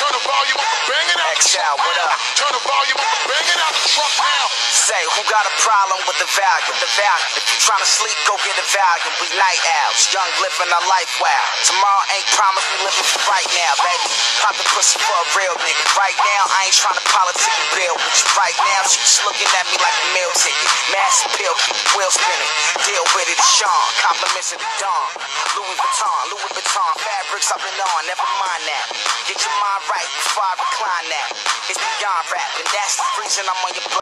Turn the volume up and bang it out. Exhale, what up? Turn the volume up and bang it out the truck now. Say, who got a problem with the value? The value. If you tryna sleep, go get a value. We night owls, young living our life wow. Tomorrow ain't promised, we living for right now, baby. Pop the pussy for a real nigga. Right now, I ain't tryna politic and bill with you. Right now, she just looking at me like a meal ticket. Mass appeal, keep the wheel spinning. Deal with it, it's Sean. Compliments of the dawn. Louis Vuitton, Louis Vuitton. Fabrics I've been on, never mind that. I recline that. It's beyond rap, and that's the reason I'm on your block.